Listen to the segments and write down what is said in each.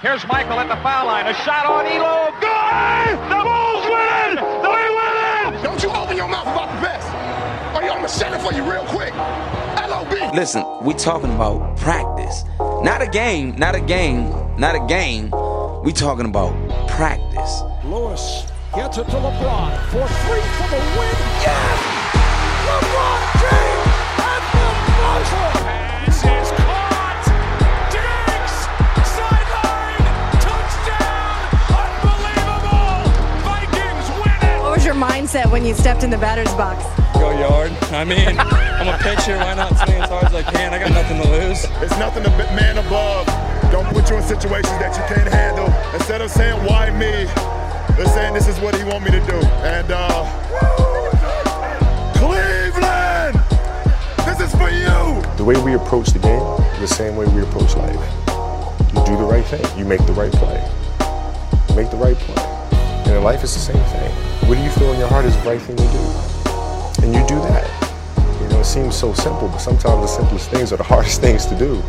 Here's Michael at the foul line. A shot on Ehlo. Good! The Bulls win! They win it! Don't you open your mouth about the best. Or you, I'm gonna shut it for you real quick. LOB. Listen, we talking about practice. Not a game, not a game, not a game. We talking about practice. Lewis gets it to LeBron for three for the win. Yes! LeBron James at the buzzer. Mindset when you stepped in the batter's box? go yard. I mean, I'm a pitcher. Why not swing as hard as I can? I got nothing to lose. It's nothing to be- man above. Don't put you in situations that you can't handle. Instead of saying why me, they're saying this is what he want me to do. And uh Cleveland! This is for you! The way we approach the game is the same way we approach life. You do the right thing, you make the right play. You make the right play. And in life, it's the same thing. What do you feel in your heart is the right thing to do? And you do that. You know, it seems so simple, but sometimes the simplest things are the hardest things to do.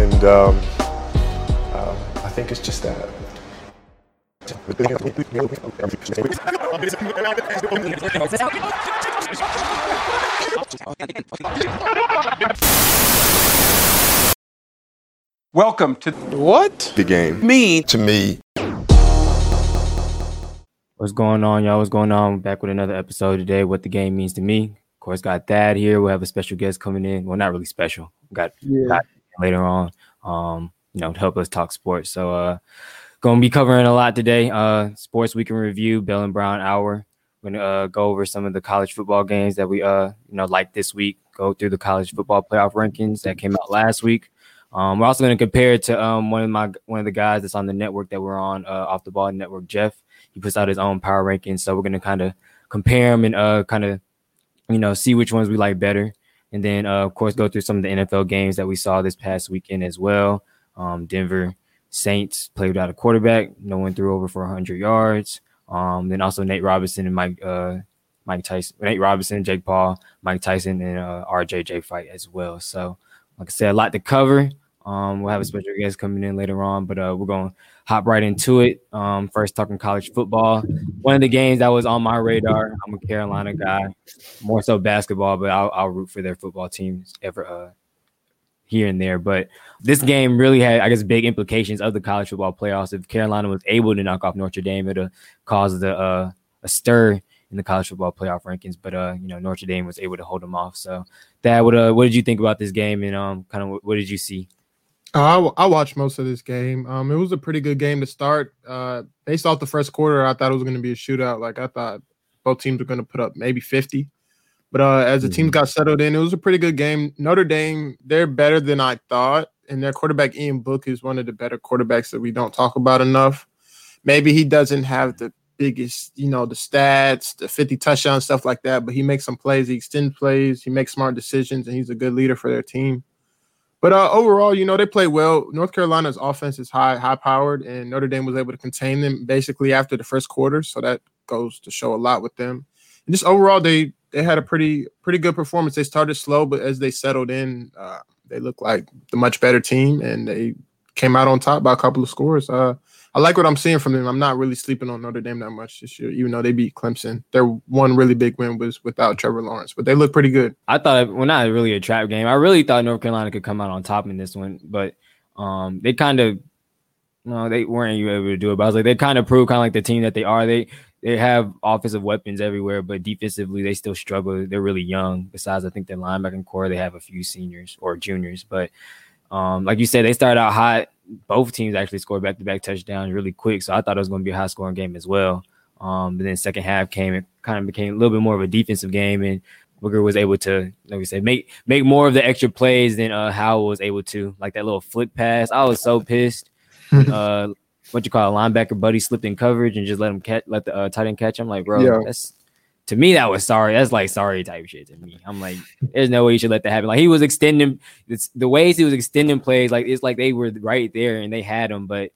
And um, uh, I think it's just that. Welcome to What? The game. Me, To me, What's going on, y'all? What's going on? Back with another episode today. What the game means to me. Of course, got Thad here. We'll have a special guest coming in. Well, not really special. Got, got later on. Um, you know, to help us talk sports. So, uh, gonna be covering a lot today. Uh, sports week in review, Bell and Brown hour. We're gonna uh, go over some of the college football games that we uh, you know, like this week. Go through the college football playoff rankings that came out last week. Um, we're also to compare it to um, one of my one of the guys that's on the network that we're on, uh, off the ball network, Jeff. He puts out his own power rankings, so we're going to kind of compare them and uh, kind of you know see which ones we like better, and then uh, of course go through some of the NFL games that we saw this past weekend as well. Um, Denver Saints played without a quarterback, no one threw over for 100 yards. Um, then also Nate Robinson and Mike uh, Mike Tyson, Nate Robinson, Jake Paul, Mike Tyson, and uh, RJJ fight as well. So like I said, a lot to cover. Um, we'll have a special guest coming in later on, but uh, we're going to hop right into it. Um, first, talking college football. One of the games that was on my radar. I'm a Carolina guy, more so basketball, but I'll, I'll root for their football teams ever uh, here and there. But this game really had, I guess, big implications of the college football playoffs. If Carolina was able to knock off Notre Dame, it'd cause the, uh, a stir in the college football playoff rankings. But uh, you know, Notre Dame was able to hold them off. So, that what uh, what did you think about this game, and um, kind of what did you see? Uh, I, I watched most of this game. Um, it was a pretty good game to start. Uh, based off the first quarter, I thought it was going to be a shootout. Like I thought both teams were going to put up maybe fifty. But uh, as the teams got settled in, it was a pretty good game. Notre Dame, they're better than I thought, and their quarterback Ian Book is one of the better quarterbacks that we don't talk about enough. Maybe he doesn't have the biggest, you know, the stats, the 50 touchdowns, stuff like that, but he makes some plays, he extends plays, he makes smart decisions, and he's a good leader for their team. But uh, overall, you know, they play well. North Carolina's offense is high, high powered, and Notre Dame was able to contain them basically after the first quarter. So that goes to show a lot with them. And just overall, they they had a pretty pretty good performance. They started slow, but as they settled in, uh, they looked like the much better team, and they came out on top by a couple of scores. Uh, I like what I'm seeing from them. I'm not really sleeping on Notre Dame that much this year, even though they beat Clemson. Their one really big win was without Trevor Lawrence, but they look pretty good. I thought, well, not really a trap game. I really thought North Carolina could come out on top in this one, but um, they kind of, no, they weren't able to do it. But I was like, they kind of proved kind of like the team that they are. They they have offensive weapons everywhere, but defensively they still struggle. They're really young. Besides, I think their linebacking core, they have a few seniors or juniors, but um, like you said, they started out hot. Both teams actually scored back to back touchdowns really quick. So I thought it was going to be a high scoring game as well. Um, but then second half came, it kind of became a little bit more of a defensive game, and Booker was able to, like we said, make make more of the extra plays than uh, Howell was able to, like that little flick pass. I was so pissed. uh, what you call a linebacker buddy slipped in coverage and just let him catch, let the uh, tight end catch him. Like, bro, Yeah. that's to me that was sorry. That's like sorry type shit to me. I'm like, there's no way you should let that happen. Like he was extending it's the ways he was extending plays. Like it's like they were right there and they had him, but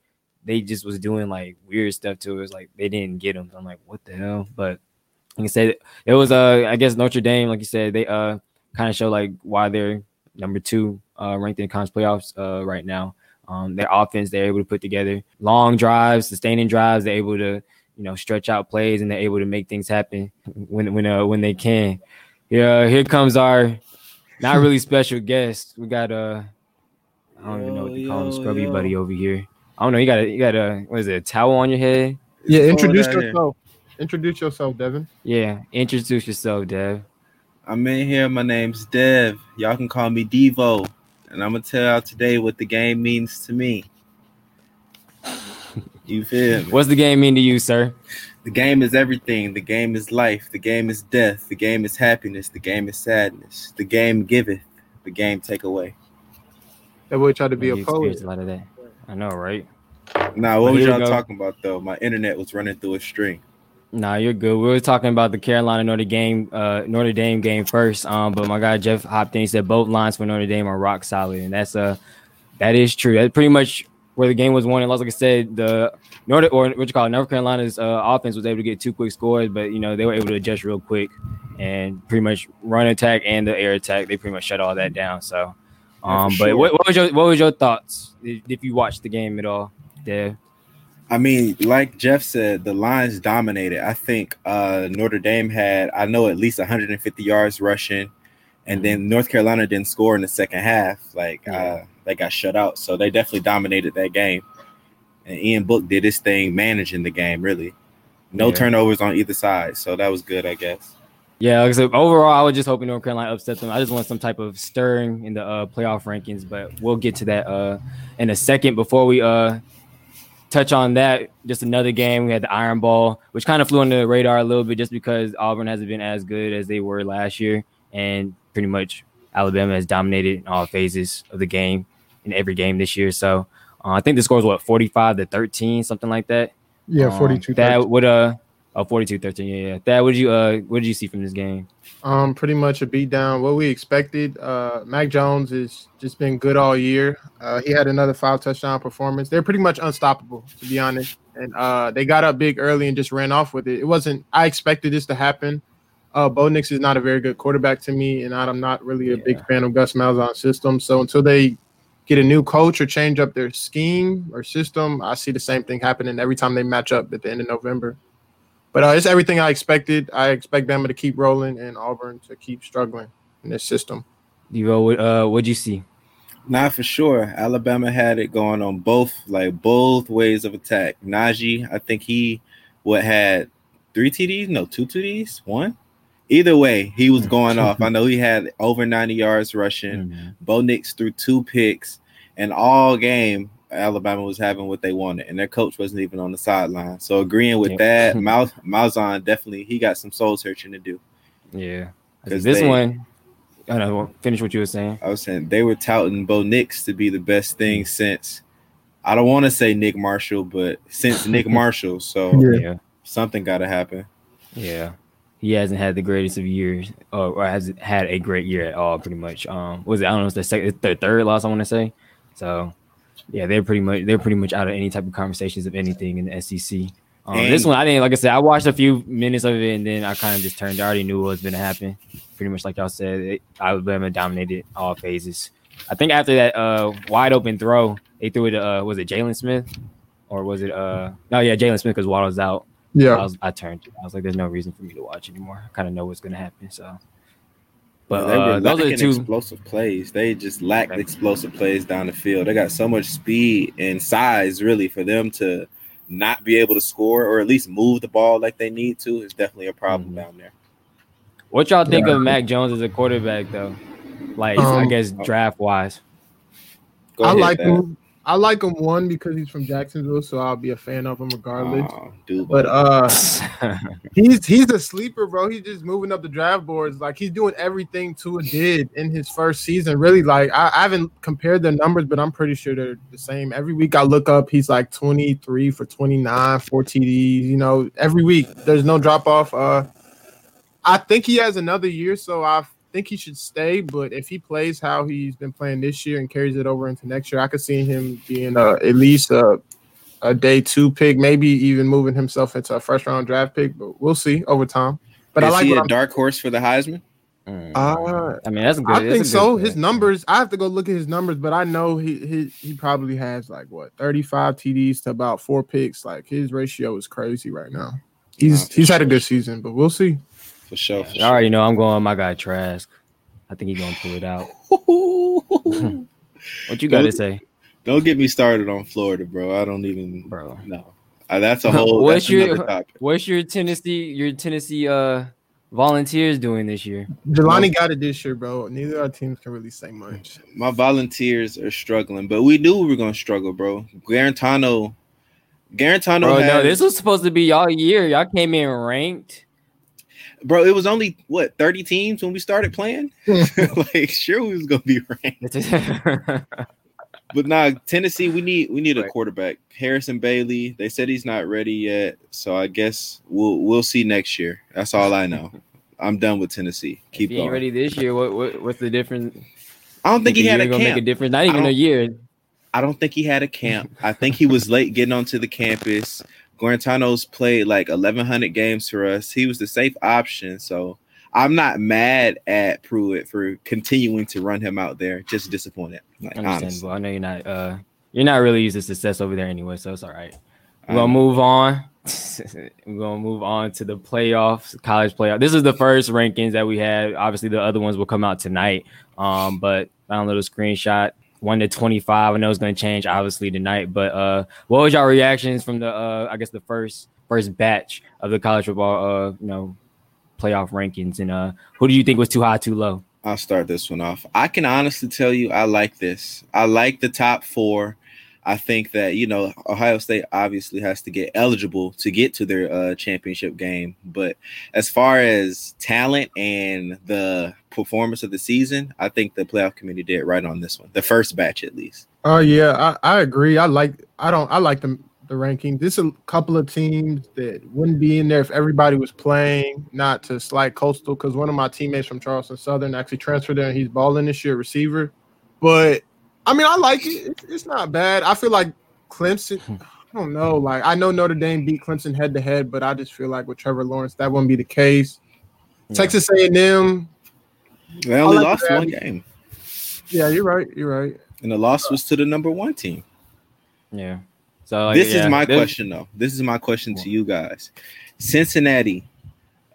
they just was doing like weird stuff to it. It was like they didn't get him. I'm like, what the hell? But like I said, it was uh I guess Notre Dame, like you said, they uh kind of show like why they're number two uh ranked in conference playoffs uh right now. Um, their offense, they're able to put together long drives, sustaining drives. They're able to, you know, stretch out plays and they're able to make things happen when when uh, when they can. Yeah, here comes our not really special guest. We got uh, I don't even know what to call him, Scrubby yo. Buddy over here. I don't know. You got a you got a what is it? A towel on your head? Yeah, cold introduce out here. yourself. Introduce yourself, Devin. Yeah. Introduce yourself, Dev. I'm in here. My name's Dev. Y'all can call me Devo. And I'm gonna tell y'all today what the game means to me. You feel me? What's the game mean to you, sir? The game is everything. The game is life. The game is death. The game is happiness. The game is sadness. The game giveth. The game take away. That boy tried to be You a experienced poet. a lot of that. I know, right? Nah, Well, what was we y'all go. talking about though? My internet was running through a string. Nah, you're good. We were talking about the Carolina Notre Dame uh, Notre Dame game first. Um, but my guy Jeff hopped in. He said both lines for Notre Dame are rock solid, and that's uh that is true. That's pretty much where the game was won. And lost. like I said, the North or what you call it, North Carolina's uh, offense was able to get two quick scores, but you know they were able to adjust real quick and pretty much run attack and the air attack. They pretty much shut all that down. So, um, but sure. what, what was your what was your thoughts if, you watched the game at all, Dev? I mean, like Jeff said, the lines dominated. I think uh, Notre Dame had, I know, at least 150 yards rushing, and then North Carolina didn't score in the second half. Like uh, they got shut out, so they definitely dominated that game. And Ian Book did his thing, managing the game. Really, no Yeah. turnovers on either side, so that was good, I guess. Yeah, said, overall, I was just hoping North Carolina upsets them. I just want some type of stirring in the uh, playoff rankings, but we'll get to that uh, in a second. Before we uh, touch on that, just another game. We had the Iron Bowl, which kind of flew under the radar a little bit just because Auburn hasn't been as good as they were last year, and pretty much Alabama has dominated in all phases of the game in every game this year. So uh, I think the score was what forty-five to thirteen, something like that. Yeah, Um, 42. That would uh, oh, 42-13, Yeah, yeah. That would you uh, what did you see from this game? Um, pretty much a beat down. What we expected. Uh, Mac Jones has just been good all year. Uh, he had another five touchdown performance. They're pretty much unstoppable, to be honest. And uh, they got up big early and just ran off with it. It wasn't. I expected this to happen. Uh, Bo Nix is not a very good quarterback to me, and I'm not really a big fan of Gus Malzahn's system. So until they get a new coach or change up their scheme or system, I see the same thing happening every time they match up at the end of November. But uh, it's everything I expected. I expect Bama to keep rolling and Auburn to keep struggling in this system. Devo, what uh, what'd you see? Not for sure. Alabama had it going on both, like both ways of attack. Najee, I think he what had three TDs? No, two TDs, one. Either way, he was going off. I know he had over 90 yards rushing. Bo Nix threw two picks, and all game Alabama was having what they wanted, and their coach wasn't even on the sideline. So agreeing with Yep. that, Mal- Malzahn definitely he got some soul searching to do. Yeah, because this they- one, I don't know. Finish what you were saying. I was saying they were touting Bo Nix to be the best thing mm. since I don't want to say Nick Marshall, but since Nick Marshall. So. Yeah. something got to happen. Yeah, he hasn't had the greatest of years, or, or hasn't had a great year at all. Pretty much. Um, was it? I don't know. It's the second, the third loss. I want to say. So, yeah, they're pretty much they're pretty much out of any type of conversations of anything in the SEC. Um, this one, I didn't like I said. I watched a few minutes of it, and then I kind of just turned. I already knew what was going to happen. Pretty much like y'all said, it, Alabama dominated all phases. I think after that uh, wide open throw, they threw it. Uh, was it Jalen Smith, or was it? Uh, no, yeah, Jalen Smith because Waddle's out. Yeah. I, was, I turned. I was like, "There's no reason for me to watch anymore. I kind of know what's going to happen." So, but they were uh, those are the two. explosive plays. They just lacked explosive plays down the field. They got so much speed and size, really, for them to not be able to score or at least move the ball like they need to is definitely a problem Mm-hmm. down there. What y'all think Yeah. of Mac Jones as a quarterback, though? Like, I Um, guess draft wise. I ahead, like Thad. him. I like him one because he's from Jacksonville, so I'll be a fan of him regardless. Aw, dude. But uh, he's he's a sleeper, bro. He's just moving up the draft boards. Like he's doing everything Tua did in his first season. Really, like I, I haven't compared the numbers, but I'm pretty sure they're the same. Every week I look up, he's like 23 for 29, four TDs. You know, every week there's no drop off. Uh, I think he has another year, so I think he should stay. But if he plays how he's been playing this year and carries it over into next year, I could see him being uh, at least a, a day two pick, maybe even moving himself into a first round draft pick. But we'll see over time. But is I like he a I'm- dark horse for the Heisman? Uh, I mean, that's good. I that's think so. pick. His numbers. I have to go look at his numbers, but I know he he he probably has like what thirty five TDs to about four picks. Like his ratio is crazy right now. He's he's had a good season, but we'll see. For sure. For I already know I'm going my guy Trask. I think he's gonna pull it out. What you got to Don't- say, Don't get me started on Florida, bro. I don't even bro? No. Uh, that's a whole. What's that's your topic. What's your Tennessee your Tennessee uh volunteers doing this year? Jelani got it this year, bro. Neither our teams can really say much. My volunteers are struggling, but we knew we were gonna struggle, bro. Guarantano, Guarantano, Bro, had, no, this was supposed to be y'all year. Y'all came in ranked. Bro. It was only what thirty teams when we started playing. like, sure, we was gonna be ranked, but nah. Tennessee, we need we need a quarterback. Harrison Bailey. They said he's not ready yet, so I guess we'll we'll see next year. That's all I know. I'm done with Tennessee. Keep if he going. ready this year, what, what what's the difference? I don't think he a had a gonna camp. make a difference. Not even a year. I don't think he had a camp. I think he was late getting onto the campus. Guarantano's played like 1,100 games for us. He was the safe option. So I'm not mad at Pruitt for continuing to run him out there. Just disappointed. Like, honestly. Understandable. I know you're not uh you're not really used to success over there anyway, so it's all right. We're gonna move on. We're gonna move on to the playoffs, college playoff. This is the first rankings that we had. Obviously, the other ones will come out tonight. Um, but found a little screenshot. One to twenty five. I know it's gonna change obviously tonight. But uh what was your reactions from the uh I guess the first first batch of the college football uh you know playoff rankings and uh who do you think was too high, too low? I'll start this one off. I can honestly tell you, I like this. I like the top four. I think that you know Ohio State obviously has to get eligible to get to their uh, championship game, but as far as talent and the performance of the season, I think the playoff committee did right on this one. The first batch, at least. Oh yeah, I, I agree. I like I don't I like the the ranking. This a couple of teams that wouldn't be in there if everybody was playing. Not to slight coastal because one of my teammates from Charleston Southern actually transferred there and he's balling this year receiver. But I mean, I like it. It's, it's not bad. I feel like Clemson. I don't know. Like I know Notre Dame beat Clemson head to head, but I just feel like with Trevor Lawrence that wouldn't be the case. Texas A&M. They only like lost that. one game, Yeah, you're right. You're right. and the loss was to the number one team. Yeah. So like, this yeah, is my this- question though. This is my question to you guys. Cincinnati,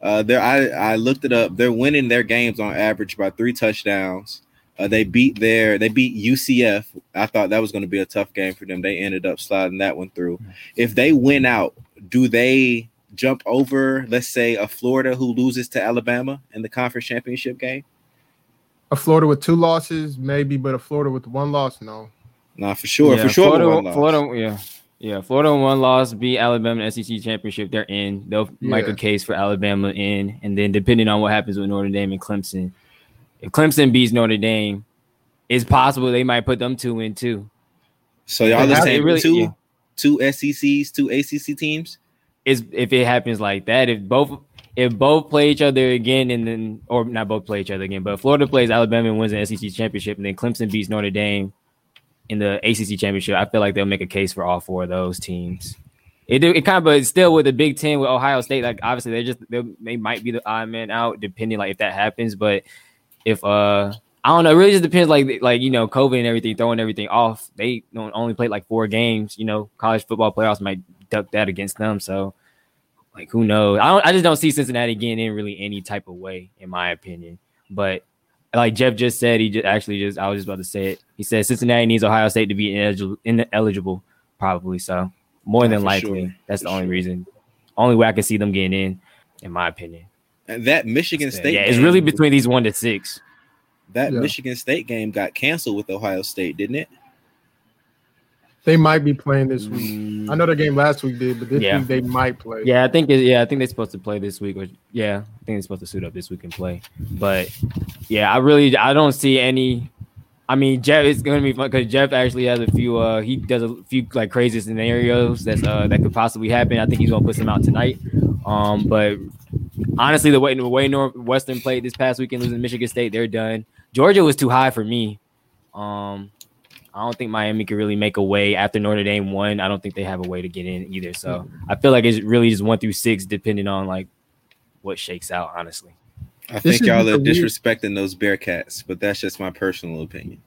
uh, there I I looked it up. They're winning their games on average by three touchdowns. Uh, they beat their they beat UCF. I thought that was going to be a tough game for them. They ended up sliding that one through. If they win out, do they jump over, let's say, a Florida who loses to Alabama in the conference championship game? A Florida with two losses, maybe, but a Florida with one loss, no. Nah, for sure, Yeah, for sure. Florida, one. Florida, yeah, yeah. Florida one loss, beat Alabama in SEC championship. They're in. They'll make a case for Alabama in, and then depending on what happens with Notre Dame and Clemson, if Clemson beats Notre Dame, it's possible they might put them two in too. So y'all are saying really- two yeah. two SECs, two ACC teams. Is if it happens like that, if both if both play each other again, and then or not both play each other again, but Florida plays Alabama and wins the SEC championship, and then Clemson beats Notre Dame in the ACC championship, I feel like they'll make a case for all four of those teams. It it kind of but still with the Big Ten with Ohio State, like obviously they just they, they might be the odd man out depending like if that happens. But if uh I don't know, it really just depends like like you know COVID and everything throwing everything off. They don't only played like four games. You know, college football playoffs might duck that against them. So like who knows? I don't, I just don't see Cincinnati getting in really any type of way, in my opinion. But like Jeff just said, he just actually just I was just about to say it. He said Cincinnati needs Ohio State to be ineligible, ineligible probably. So more than likely, sure. that's For the only sure. reason. Only way I can see them getting in, in my opinion. And that Michigan State, yeah, it's game- really between these one to six. that Yeah. Michigan State game got canceled with Ohio State, didn't it? They might be playing this week. I know the game last week did, but this Yeah. week they might play. Yeah, I think it, yeah, I think they're supposed to play this week. Or yeah, I think they're supposed to suit up this week and play. But yeah, I really I don't see any. I mean, Jeff it's gonna be fun because Jeff actually has a few. uh He does a few like crazy scenarios that's uh that could possibly happen. I think he's gonna put some out tonight. Um, but honestly, the way the way Northwestern played this past weekend, losing to Michigan State, they're done. Georgia was too high for me. Um, I don't think Miami could really make a way after Notre Dame won. I don't think they have a way to get in either. So I feel like it's really just one through six, depending on like what shakes out. Honestly, I This think y'all are a weird- disrespecting those Bearcats, but that's just my personal opinion.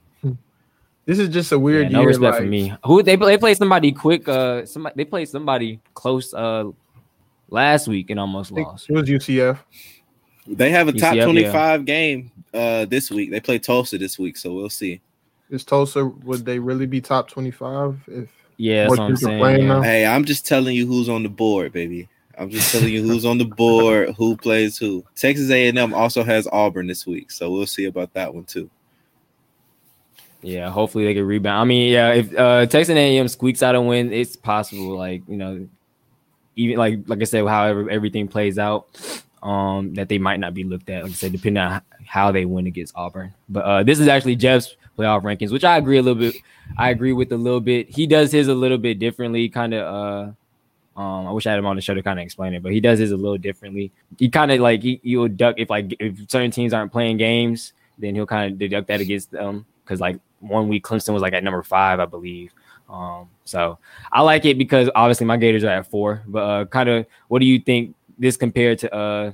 This is just a weird Yeah, no year. respect like, for me. Who they they played somebody quick. Uh, somebody they played somebody close. Uh, last week and almost lost. It was UCF. They have a top UCF, yeah. 25 game uh this week. They play Tulsa this week, so we'll see. Is Tulsa would they really be top twenty five if Yeah, more that's what I'm teams are saying. yeah. Hey, I'm just telling you who's on the board, baby. I'm just telling you who's on the board, who plays who. Texas A&M also has Auburn this week, so we'll see about that one too. Yeah, hopefully they can rebound. I mean, yeah, if uh Texas A&M squeaks out a win, it's possible. Like you know, even like like I said, however everything plays out, um, that they might not be looked at. Like I said, depending on how they win against Auburn. But uh this is actually Jeff's playoff rankings, which I agree a little bit. I agree with a little bit. He does his a little bit differently, kind of. uh um, I wish I had him on the show to kind of explain it, but he does his a little differently. He kind of like he he'll duck if like if certain teams aren't playing games, then he'll kind of deduct that against them because like one week Clemson was like at number five, I believe. Um, so I like it because obviously my Gators are at four, but uh, kind of what do you think this compared to uh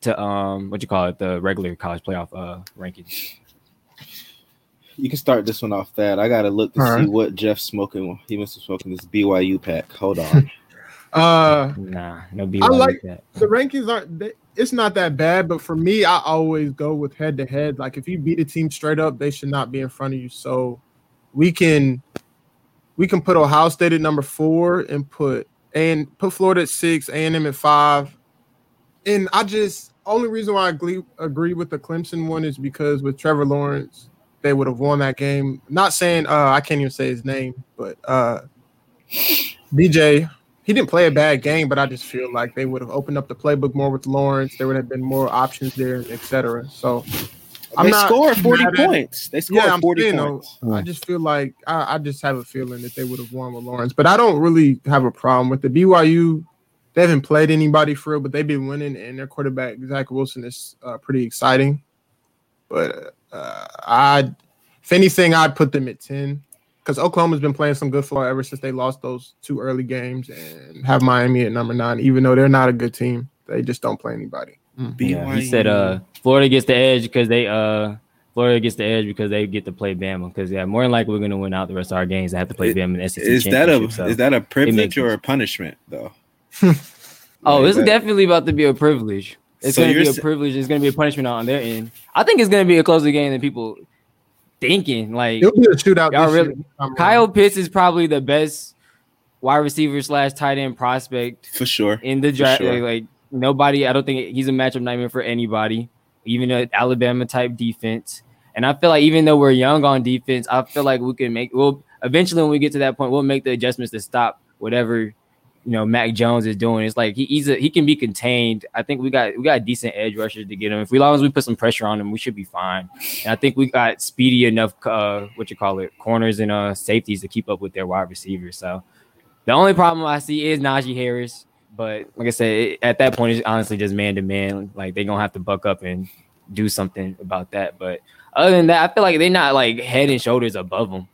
to um what you call it the regular college playoff uh rankings? You can start this one off that. I gotta look to All see right. what Jeff's smoking. He must have smoking this BYU pack. Hold on. Uh, Nah, no B. I like that. the rankings aren't. They, it's not that bad, but for me, I always go with head to head. Like if you beat a team straight up, they should not be in front of you. So we can we can put Ohio State at number four and put and put Florida at six, A and M at five. And I just only reason why I agree, agree with the Clemson one is because with Trevor Lawrence, they would have won that game. Not saying uh, I can't even say his name, but uh, DJ he didn't play a bad game, but I just feel like they would have opened up the playbook more with Lawrence. There would have been more options there, etc. So I'm they not scored 40 mad at- points. They scored yeah, I'm 40 saying, though. I just feel like I, I just have a feeling that they would have won with Lawrence, but I don't really have a problem with the BYU. They haven't played anybody for real, but they've been winning, and their quarterback Zach Wilson is uh, pretty exciting. But uh, I, if anything, I'd put them at ten because Oklahoma's been playing some good football ever since they lost those two early games, and have Miami at number nine, even though they're not a good team. They just don't play anybody. Yeah, he said uh Florida gets the edge because they uh Florida gets the edge because they get to play Bama because yeah more than likely we're gonna win out the rest of our games and have to play Bama in the SEC Is that a so is that a privilege or a punishment though? Oh, Like it's that- definitely about to be a privilege. It's So gonna be a privilege. It's gonna be a punishment on their end. I think it's gonna be a closer game than people thinking. Like It'll be a shootout. y'all this really, year, this time. Kyle Pitts is probably the best wide receiver slash tight end prospect for sure in the draft. sure. Like, like, nobody, I don't think he's a matchup nightmare for anybody, even an Alabama type defense. And I feel like even though we're young on defense, I feel like we can make. We'll eventually when we get to that point, we'll make the adjustments to stop whatever you know Mac Jones is doing. It's like he, he's a, he can be contained. I think we got we got decent edge rushers to get him. If we as long as we put some pressure on him, we should be fine. And I think we got speedy enough. Uh, what you call it, corners and uh safeties to keep up with their wide receivers. So the only problem I see is Najee Harris. But like I said, at that point, it's honestly just man to man. Like they're gonna have to buck up and do something about that. But other than that, I feel like they're not like head and shoulders above them,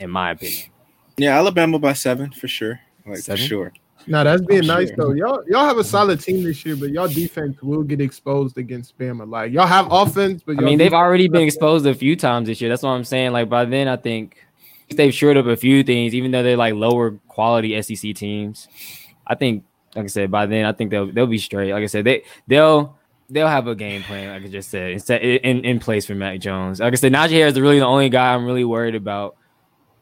in my opinion. Yeah, Alabama by seven for sure. Like Seven? for sure. No, that's being I'm nice sure. though. Y'all y'all have a solid team this year, but y'all defense will get exposed against Bama. Like y'all have offense, but I y'all mean, they've already been exposed a few times this year. That's what I'm saying. Like by then, I think they've shored up a few things, even though they're like lower quality SEC teams. I think, like I said, by then I think they'll they'll be straight. Like I said, they they'll they'll have a game plan. Like I just said, instead in, in place for Mac Jones. Like I said, Najee Harris is really the only guy I'm really worried about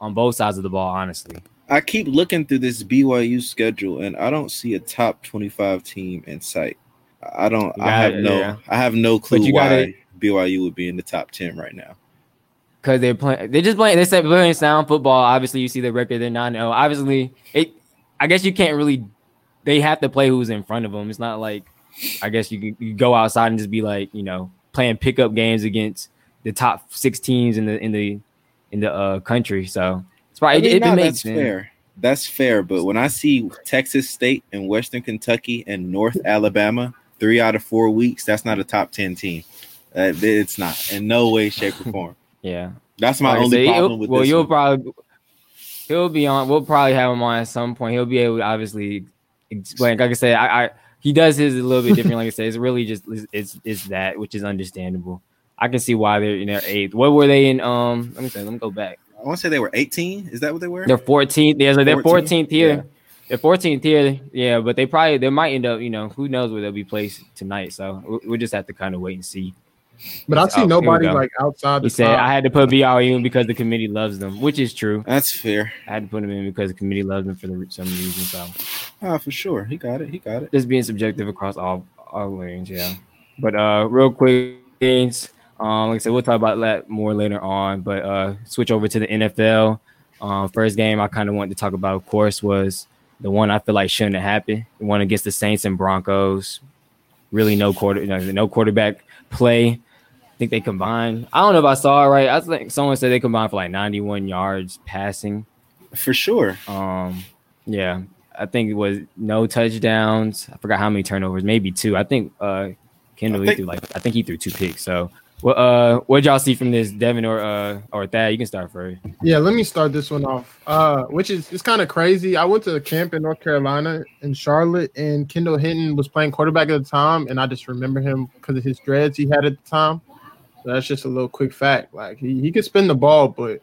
on both sides of the ball. Honestly, I keep looking through this BYU schedule and I don't see a top 25 team in sight. I don't You I have no yeah. I have no clue why gotta- BYU would be in the top 10 right now. because they're playing. They're just playing. They said playing sound football. Obviously, you see the record. They're nine zero. Oh. Obviously, it. I guess you can't really. They have to play who's in front of them. It's not like. I guess you can you go outside and just be like you know playing pickup games against the top six teams in the in the in the uh, country. So it's I probably mean, it, it nah, makes sense. fair. That's fair, but when I see Texas State and Western Kentucky and North Alabama three out of four weeks, that's not a top 10 team. Uh, it's not in no way, shape, or form. Yeah, That's my Like only said, problem with well, this. Well, you'll one. probably he'll be on. We'll probably have him on at some point. He'll be able to obviously explain. Like I said, I, I he does his a little bit different. like I said, it's really just it's it's that which is understandable. I can see why they're in their eighth. What were they in? Um, let me say, let me go back. I want to say they were 18. Is that what they were? They're 14th. Yeah, so they're 14th? 14th here. Yeah. They're 14th here. Yeah, but they probably they might end up. You know, who knows where they'll be placed tonight. So we- we'll just have to kind of wait and see. But I see Oh, nobody like outside the He said. I had to put BYU in because the committee loves them, which is true. That's fair. I had to put him in because the committee loves them for the, some reason. So Oh, for sure. He got it. He got it. just being subjective across all all lanes, yeah. But uh, real quick things. Um, like I said, we'll talk about that more later on. But uh, switch over to the NFL. Um, first game I kind of wanted to talk about, of course, was the one I feel like shouldn't have happened. The one against the Saints and Broncos. Really, no quarter, you no quarterback play. I think they combined. I don't know if I saw it right. I think someone said they combined for like 91 yards passing. For sure. Um, yeah, I think it was no touchdowns. I forgot how many turnovers, maybe two. I think uh Kendall I think- threw like I think he threw two picks. So what uh what y'all see from this, Devin or uh or Thad? You can start first. Yeah, let me start this one off. Uh, which is it's kind of crazy. I went to a camp in North Carolina in Charlotte, and Kendall Hinton was playing quarterback at the time, and I just remember him because of his dreads he had at the time. So that's just a little quick fact. Like he, he could spin the ball, but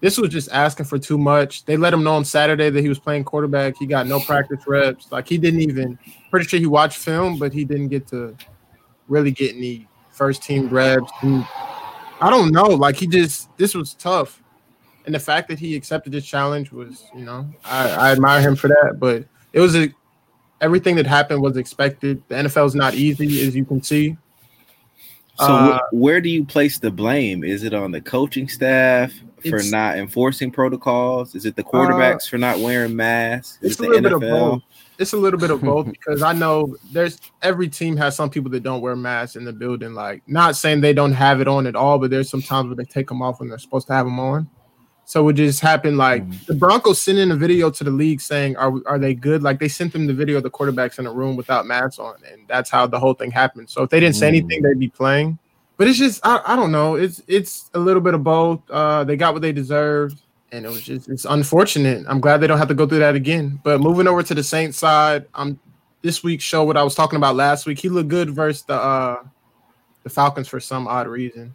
this was just asking for too much. They let him know on Saturday that he was playing quarterback. He got no practice reps. Like he didn't even pretty sure he watched film, but he didn't get to really get any first team reps. And I don't know. Like he just this was tough. And the fact that he accepted this challenge was, you know, I, I admire him for that. But it was a everything that happened was expected. The NFL is not easy, as you can see. So Uh, where do you place the blame? Is it on the coaching staff for not enforcing protocols? Is it the quarterbacks for not wearing masks? Is It's it a the little bit of NFL? both. It's a little bit of both because I know there's every team has some people that don't wear masks in the building. Like, not saying they don't have it on at all, but there's some times where they take them off when they're supposed to have them on. So it just happened. Like the Broncos sent in a video to the league saying, "Are are they good?" Like they sent them the video of the quarterbacks in a room without masks on, and that's how the whole thing happened. So if they didn't say anything, they'd be playing. But it's just I, I don't know. It's it's a little bit of both. Uh, they got what they deserved, and it was just it's unfortunate. I'm glad they don't have to go through that again. But moving over to the Saints side, I'm this week's show what I was talking about last week. He looked good versus the uh, the Falcons for some odd reason.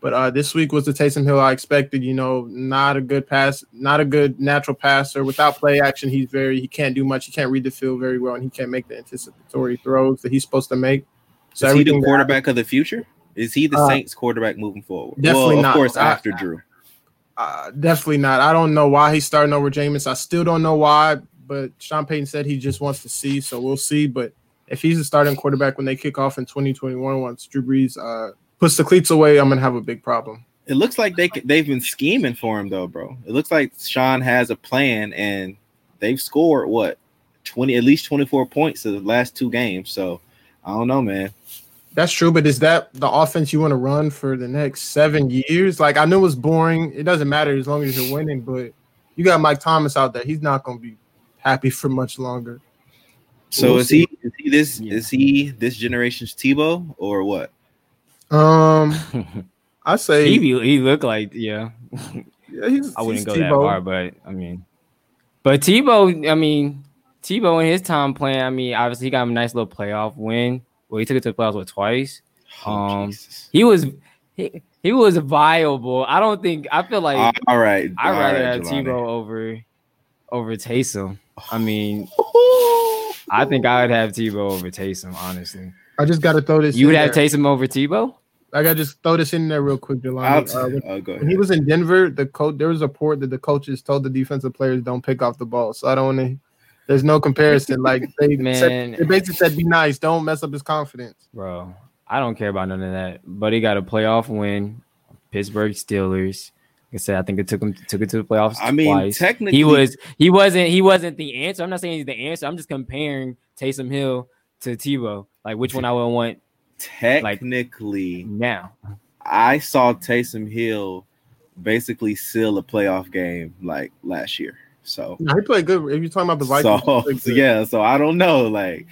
But uh, this week was the Taysom Hill I expected. You know, not a good pass, not a good natural passer. Without play action, he's very he can't do much. He can't read the field very well, and he can't make the anticipatory throws that he's supposed to make. So Is he the quarterback of the future? Is he the Uh, Saints quarterback moving forward? definitely well, of not. course, I- after Drew. Uh, definitely not. I don't know why he's starting over Jameis. I still don't know why, but Sean Payton said he just wants to see, so we'll see. But if he's the starting quarterback when they kick off in 2021, once Drew Brees uh, puts the cleats away, I'm gonna have a big problem. It looks like they they've been scheming for him though, bro. It looks like Sean has a plan, and they've scored what twenty, at least twenty four points in the last two games. So I don't know, man. That's true, but is that the offense you want to run for the next seven years? Like I know it's boring. It doesn't matter as long as you're winning, but you got Mike Thomas out there. He's not gonna be happy for much longer. So We'll is see. he is he this is he this generation's Tebow or what? Um, I say he be- he looked like yeah. yeah, he's, I wouldn't he's go that far, but I mean, but Tebow, I mean, Tebow in his time playing, I mean, obviously he got a nice little playoff win. Well, he took it to the playoffs what twice. Oh, Um, Jesus. he was he, he was viable. I don't think I feel like all right, I'd all rather right, have Jelani. Tebow over over Taysom. I mean, I think I would have Tebow over Taysom. Honestly, I just got to throw this. you in would have there. Taysom over Tebow. I got to just throw this in there real quick, I'll Jelani. Uh, when, oh, go when he was in Denver, the coach there was a report that the coaches told the defensive players don't pick off the ball. So I don't want to. There's no comparison. Like they Man. said, they basically said, "Be nice, don't mess up his confidence." Bro, I don't care about none of that. But he got a playoff win. Pittsburgh Steelers. Like I said, I think it took him took it to the playoffs. I mean, twice. technically- he was he wasn't he wasn't the answer. I'm not saying he's the answer. I'm just comparing Taysom Hill to Tebow. Like which one I would want Technically, now. I saw Taysom Hill basically seal a playoff game like last year. So, No, he played good. If you're talking about the Vikings, so, so yeah. So I don't know. Like,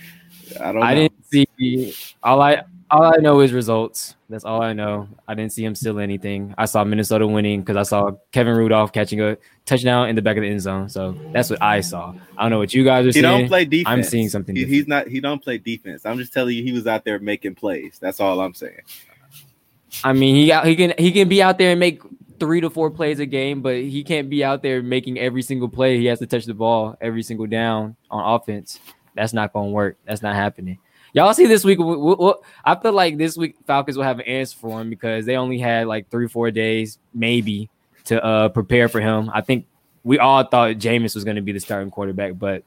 I don't. I know. didn't see all I all I know is results. That's all I know. I didn't see him steal anything. I saw Minnesota winning because I saw Kevin Rudolph catching a touchdown in the back of the end zone. So that's what I saw. I don't know what you guys are He seeing. don't play defense. I'm seeing something. He- he's not. He don't play defense. I'm just telling you, he was out there making plays. That's all I'm saying. I mean, he got, he can he can be out there and make three to four plays a game, but he can't be out there making every single play. He has to touch the ball every single down on offense. That's not going to work. That's not happening. Y'all see this week? wh- wh- I feel like this week Falcons will have an answer for him because they only had like three, four days maybe to uh, prepare for him. I think we all thought Jameis was going to be the starting quarterback, but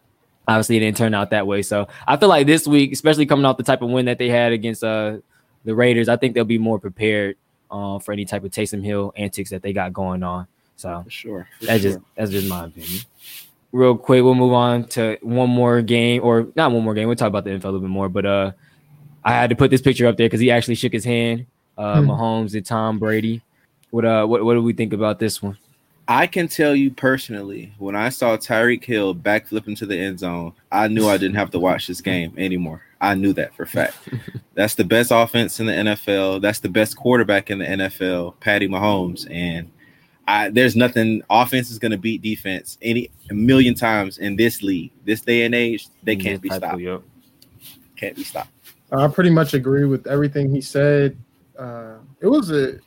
obviously it didn't turn out that way. So I feel like this week, especially coming off the type of win that they had against uh, the Raiders, I think they'll be more prepared uh, for any type of Taysom Hill antics that they got going on. So For sure. for that's sure. just that's just my opinion. Real quick, we'll move on to one more game, or not one more game. We'll talk about the NFL a little bit more. But uh, I had to put this picture up there because he actually shook his hand. Uh, Hmm. Mahomes and Tom Brady. What uh, what what do we think about this one? I can tell you personally, when I saw Tyreek Hill backflip into the end zone, I knew I didn't have to watch this game anymore. I knew that for a fact. That's the best offense in the NFL. That's the best quarterback in the NFL, Patty Mahomes. And I, there's nothing. Offense is going to beat defense any a million times in this league, this day and age. They In can't be stopped. yep. Can't be stopped. I pretty much agree with everything he said. Uh, it was a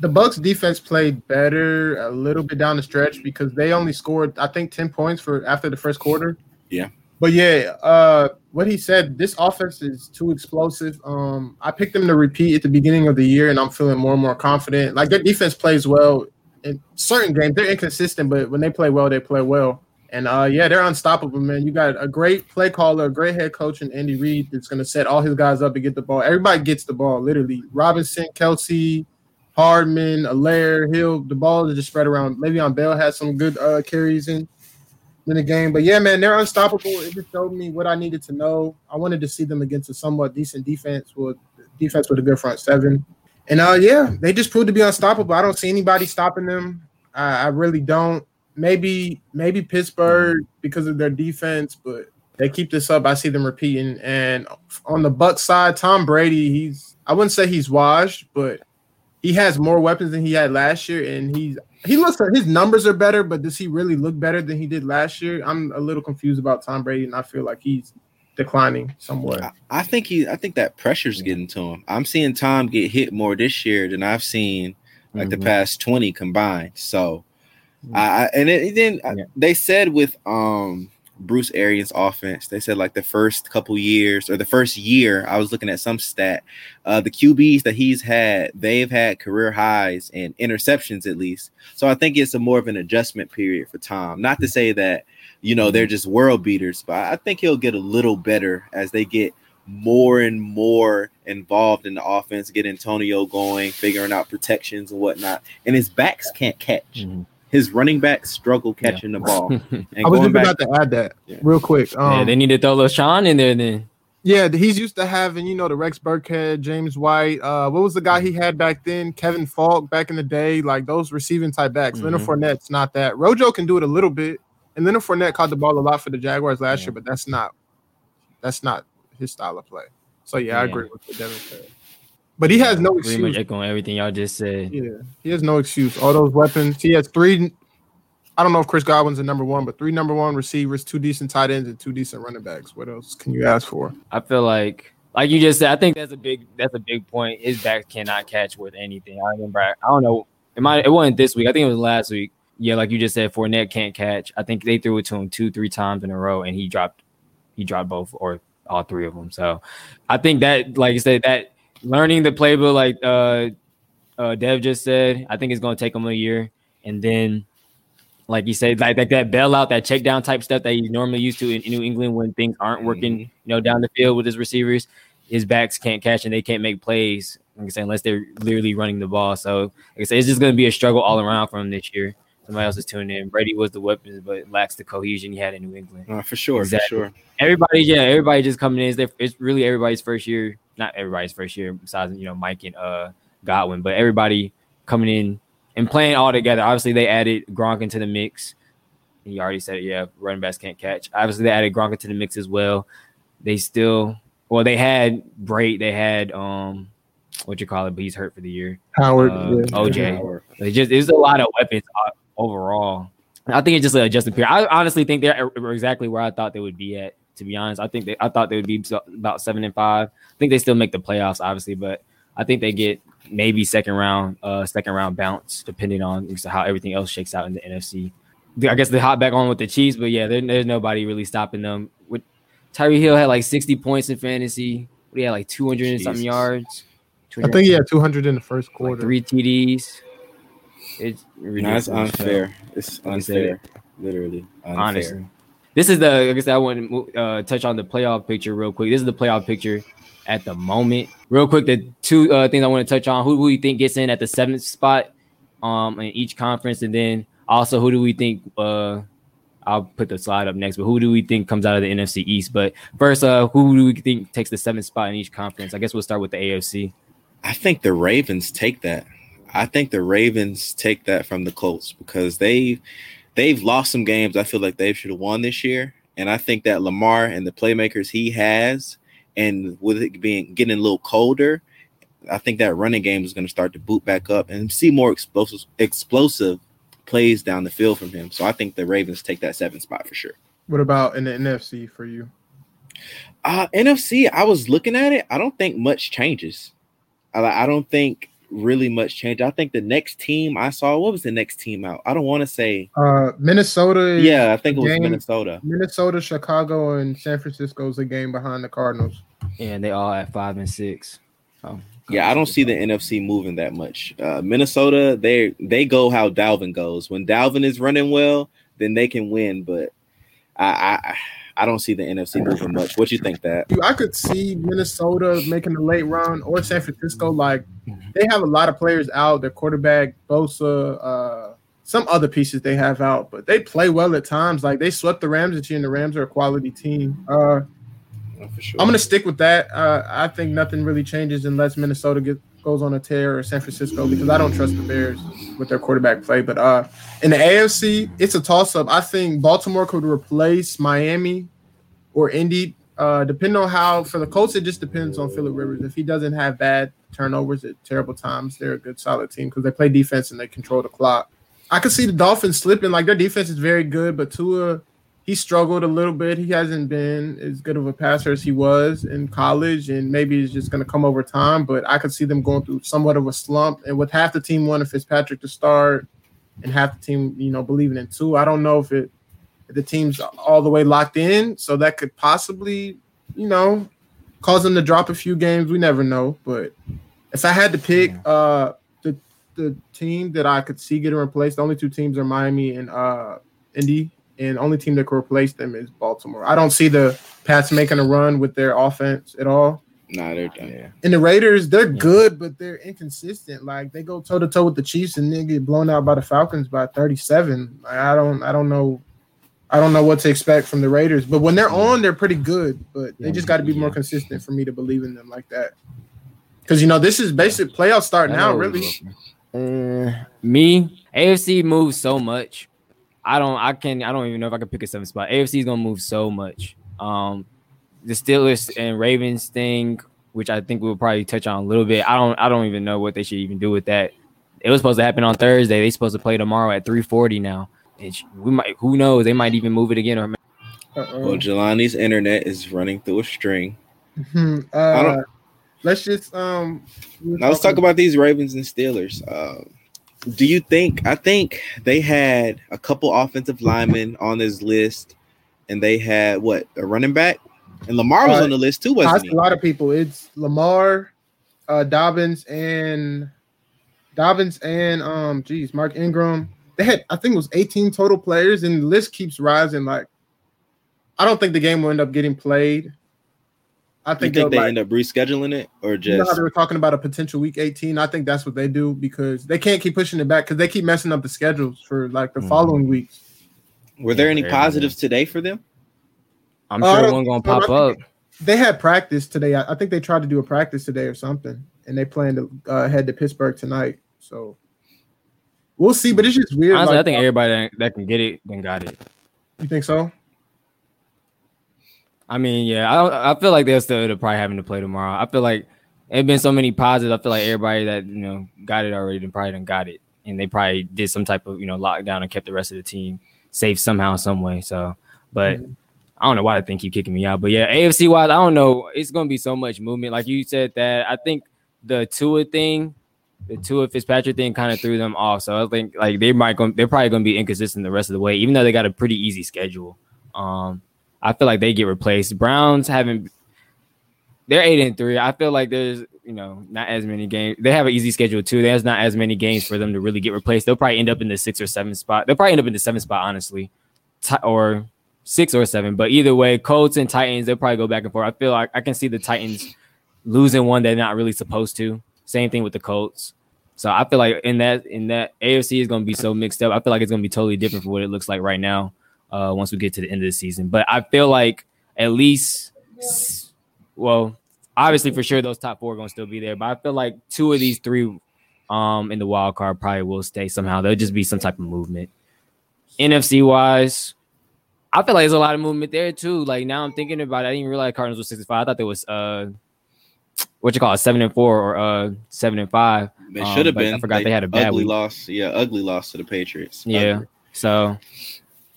the Bucs defense played better a little bit down the stretch because they only scored I think 10 points for after the first quarter. Yeah. But yeah, uh, what he said, this offense is too explosive. Um, I picked them to repeat at the beginning of the year, and I'm feeling more and more confident. Like their defense plays well in certain games. They're inconsistent, but when they play well, they play well. And uh, yeah, they're unstoppable, man. You got a great play caller, a great head coach, and Andy Reid that's going to set all his guys up to get the ball. Everybody gets the ball, literally. Robinson, Kelce, Hardman, Helaire, Hill. The ball is just spread around. Le'Veon Bell had some good uh, carries in in the game, but yeah, man, they're unstoppable. It just showed me what I needed to know. I wanted to see them against a somewhat decent defense with defense with a good front seven. And uh, yeah, they just proved to be unstoppable. I don't see anybody stopping them. I, I really don't. Maybe maybe Pittsburgh because of their defense, but they keep this up. I see them repeating. And on the Buck side, Tom Brady, he's I wouldn't say he's washed, but he has more weapons than he had last year, and he's he looks his numbers are better, but does he really look better than he did last year? I'm a little confused about Tom Brady, and I feel like he's declining somewhat. I, I think he. I think that pressure's getting to him. I'm seeing Tom get hit more this year than I've seen like the Mhm. past 20 combined. So, I, I and it, it then I- they said with um Bruce Arians offense, they said like the first couple years or the first year, I was looking at some stat, uh the QBs that he's had, they've had career highs in interceptions at least. So I think it's a more of an adjustment period for Tom. Not to say that you know they're just world beaters, but I think he'll get a little better as they get more and more involved in the offense, get Antonio going, figuring out protections and whatnot. And his backs can't catch. Mm-hmm. His running backs struggle catching the ball. And I was going just back, about to add that real quick. Um, yeah, they need to throw LeSean in there then. Yeah, he's used to having, you know, the Rex Burkhead, James White. Uh, what was the guy he had back then? Kevin Faulk back in the day, like those receiving type backs. Leonard Mhm. Fournette's not that. Rojo can do it a little bit, and Leonard Fournette caught the ball a lot for the Jaguars last year, but that's not that's not his style of play. So yeah, I agree with what Devin said. But he has no Pretty much excuse. echoing everything y'all just said. Yeah, he has no excuse. All those weapons. He has three. I don't know if Chris Godwin's the number one, but three number one receivers, two decent tight ends, and two decent running backs. What else can you ask for? I feel like, like you just said, I think that's a big that's a big point. His back cannot catch with anything. I remember, I don't know, it might it wasn't this week. I think it was last week. Yeah, like you just said, Fournette can't catch. I think they threw it to him two, three times in a row, and he dropped he dropped both or all three of them. So I think that, like you said, that learning the playbook, like uh, uh Dev just said, I think it's going to take him a year, and then like you said, like, like that bailout, that check down type stuff that he's normally used to in, in New England when things aren't working, you know, down the field with his receivers, his backs can't catch and they can't make plays. Like I said, unless they're literally running the ball. So like I said, it's just going to be a struggle all around for him this year. Somebody else is tuning in. Brady was the weapons, but lacks the cohesion he had in New England. Uh, for sure, Exactly. for sure. Everybody, yeah, everybody just coming in. It's, their, it's really everybody's first year. Not everybody's first year, besides you know Mike and uh Godwin, but everybody coming in and playing all together. Obviously, they added Gronk into the mix. He already said, it, yeah, running backs can't catch. Obviously, they added Gronk into the mix as well. They still, well, they had Brate, they had um, what you call it, but he's hurt for the year. Howard, Uh, yeah. OJ. Howard. They just there's a lot of weapons uh, overall. I think it's just a adjustment period. I honestly think they're exactly where I thought they would be at. To be honest, I think they I thought they would be about seven and five. I think they still make the playoffs, obviously, but I think they get maybe second round, uh, second round bounce, depending on how everything else shakes out in the NFC. I guess they hop back on with the Chiefs, but yeah, there, there's nobody really stopping them. With Tyreek Hill had like 60 points in fantasy. What he had like 200 and something yards. I think he had 200 in the first like quarter. three TDs. It's No, it's unfair. It's Like I said, unfair. Literally unfair. honestly. This is the I guess I want to uh, touch on the playoff picture real quick. This is the playoff picture at the moment. Real quick, the two uh, things I want to touch on: who do we think gets in at the seventh spot um, in each conference, and then also who do we think? Uh, I'll put the slide up next, but who do we think comes out of the NFC East? But first, uh, who do we think takes the seventh spot in each conference? I guess we'll start with the AFC. I think the Ravens take that. I think the Ravens take that from the Colts because they they've lost some games I feel like they should have won this year. And I think that Lamar and the playmakers he has, and with it being getting a little colder, I think that running game is going to start to boot back up and see more explosive explosive plays down the field from him. So I think the Ravens take that seventh spot for sure. What about in the NFC for you? Uh, NFC, I was looking at it. I don't think much changes. I, I don't think really much change. I think the next team I saw, what was the next team out? I don't want to say. Uh, Minnesota. is Yeah, I think it was game- Minnesota. Minnesota, Chicago, and San Francisco is a game behind the Cardinals. And they all at five and six. Oh, Yeah, I don't see the NFC moving that much. Uh, Minnesota, they they go how Dalvin goes. When Dalvin is running well, then they can win. But I I, I don't see the NFC moving much. What do you think that? I could see Minnesota making a late run or San Francisco. Like they have a lot of players out. Their quarterback, Bosa, uh, some other pieces they have out, but they play well at times. Like they swept the Rams this year, and the Rams are a quality team. Uh, For sure. I'm gonna stick with that. Uh, I think nothing really changes unless Minnesota get, goes on a tear or San Francisco because I don't trust the Bears with their quarterback play. But uh, in the AFC, it's a toss up. I think Baltimore could replace Miami or Indy, uh, depending on how. For the Colts, it just depends on Philip Rivers. If he doesn't have bad turnovers at terrible times, they're a good solid team because they play defense and they control the clock. I could see the Dolphins slipping. Like their defense is very good, but Tua he struggled a little bit. He hasn't been as good of a passer as he was in college, and maybe it's just going to come over time. But I could see them going through somewhat of a slump, and with half the team wanting Fitzpatrick to start, and half the team, you know, believing in Tua. I don't know if it if the team's all the way locked in, so that could possibly, you know, cause them to drop a few games. We never know. But if I had to pick, uh, the the team that I could see getting replaced, the only two teams are Miami and uh Indy and only team that could replace them is Baltimore. I don't see the Pats making a run with their offense at all. Nah, they're done. And the Raiders, they're good, but they're inconsistent. Like they go toe to toe with the Chiefs and then get blown out by the Falcons by 37. Like, I don't I don't know I don't know what to expect from the Raiders. But when they're on, they're pretty good. But they just got to be more consistent for me to believe in them like that. Because you know, this is basic playoff start now, really. Uh, me, AFC moves so much. I don't. I can. I don't even know if I can pick a seventh spot. AFC is gonna move so much. Um, the Steelers and Ravens thing, which I think we'll probably touch on a little bit. I don't. I don't even know what they should even do with that. It was supposed to happen on Thursday. They supposed to play tomorrow at three forty now. And we might. Who knows? They might even move it again. Or Well, Jelani's internet is running through a string. Mhm. I Uh, don't- let's just um Now let's talk about these Ravens and Steelers. Um, do you think? I think they had a couple offensive linemen on this list, and they had what a running back, and Lamar was Uh, on the list too, wasn't a lot of people. It's Lamar, uh, Dobbins, and Dobbins and um, geez, Mark Ingram. They had, I think, it was 18 total players, and the list keeps rising. Like, I don't think the game will end up getting played. I You think, think they like, end up rescheduling it, or you know how just they were talking about a potential week 18. I think that's what they do because they can't keep pushing it back because they keep messing up the schedules for like the Mm-hmm. following weeks. were there Yeah, any positives today for them? I'm Uh, sure one gonna pop up. They had practice today. I I think they tried to do a practice today or something, and they plan to uh, head to Pittsburgh tonight. So we'll see. But it's just weird. Honestly, I think everybody that, can get it then got it. you think so. I mean, yeah, I I feel like they're still probably having to play tomorrow. I feel like it's been so many positives. I feel like everybody that you know got it already, then probably done got it, and they probably did some type of you know lockdown and kept the rest of the team safe somehow, some way. So, but Mm-hmm. I don't know why I think keep kicking me out. But yeah, AFC wise, I don't know. It's gonna be so much movement. Like you said that I think the Tua thing, the Tua Fitzpatrick thing kind of threw them off. So I think like they might go, they're probably gonna be inconsistent the rest of the way, even though they got a pretty easy schedule. Um I feel like they get replaced. Browns haven't they're eight and three. I feel like there's you know not as many games. They have an easy schedule too. There's not as many games for them to really get replaced. They'll probably end up in the six or seven spot. They'll probably end up in the seven spot, honestly, Ti- or six or seven. But either way, Colts and Titans, they'll probably go back and forth. I feel like I can see the Titans losing one they're not really supposed to. Same thing with the Colts. So I feel like in that in that AFC is going to be so mixed up. I feel like it's going to be totally different from what it looks like right now. Uh, once we get to the end of the season, but I feel like at least, well, obviously for sure those top four are going to still be there. But I feel like two of these three, um, in the wild card probably will stay somehow. There'll just be some type of movement. NFC wise, I feel like there's a lot of movement there too. Like now I'm thinking about it. I didn't realize Cardinals was 65. I thought there was uh what you call it, seven and four or uh seven and five. They Um, should have but been. I forgot they, had a bad ugly week. loss. Yeah, ugly loss to the Patriots. Yeah. Ugly. So,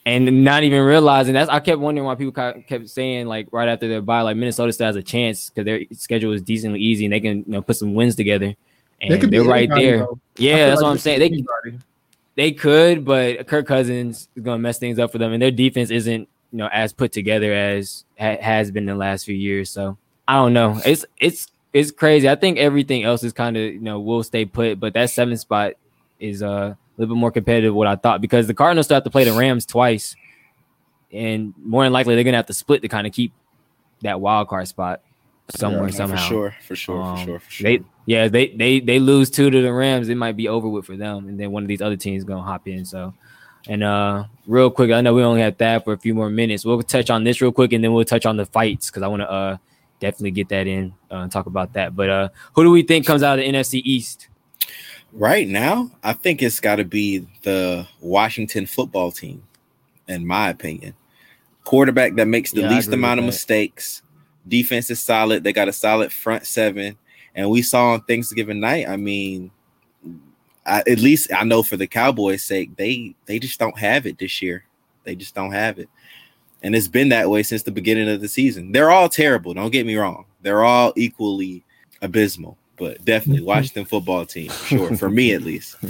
and not even realizing that's I kept wondering why people kept saying like right after their bye, like Minnesota still has a chance because their schedule is decently easy and they can you know put some wins together. And They could they be are right there. though. Yeah, that's like what I'm saying. could They be anybody. They could, but Kirk Cousins is gonna mess things up for them, and their defense isn't you know as put together as ha- has been the last few years. So I don't know. It's it's it's crazy. I think everything else is kind of you know will stay put, but that seventh spot is uh, a little bit more competitive than what I thought because the Cardinals still have to play the Rams twice, and more than likely they're gonna have to split to kind of keep that wild card spot somewhere Yeah, somehow. For sure, for sure, Um, for sure, for sure. They yeah, they they they lose two to the Rams, it might be over with for them, and then one of these other teams gonna hop in. So, and uh, real quick, I know we only have that for a few more minutes. We'll touch on this real quick, and then we'll touch on the fights because I want to uh definitely get that in uh, and talk about that. But uh, who do we think comes out of the NFC East? Right now, I think it's got to be the Washington football team, in my opinion. Quarterback that makes the Yeah, least amount of that. mistakes. Defense is solid. They got a solid front seven. And we saw on Thanksgiving night, I mean, I, at least I know for the Cowboys' sake, they they just don't have it this year. They just don't have it. And it's been that way since the beginning of the season. They're all terrible. Don't get me wrong. They're all equally abysmal, but definitely Washington football team, sure, for me at least.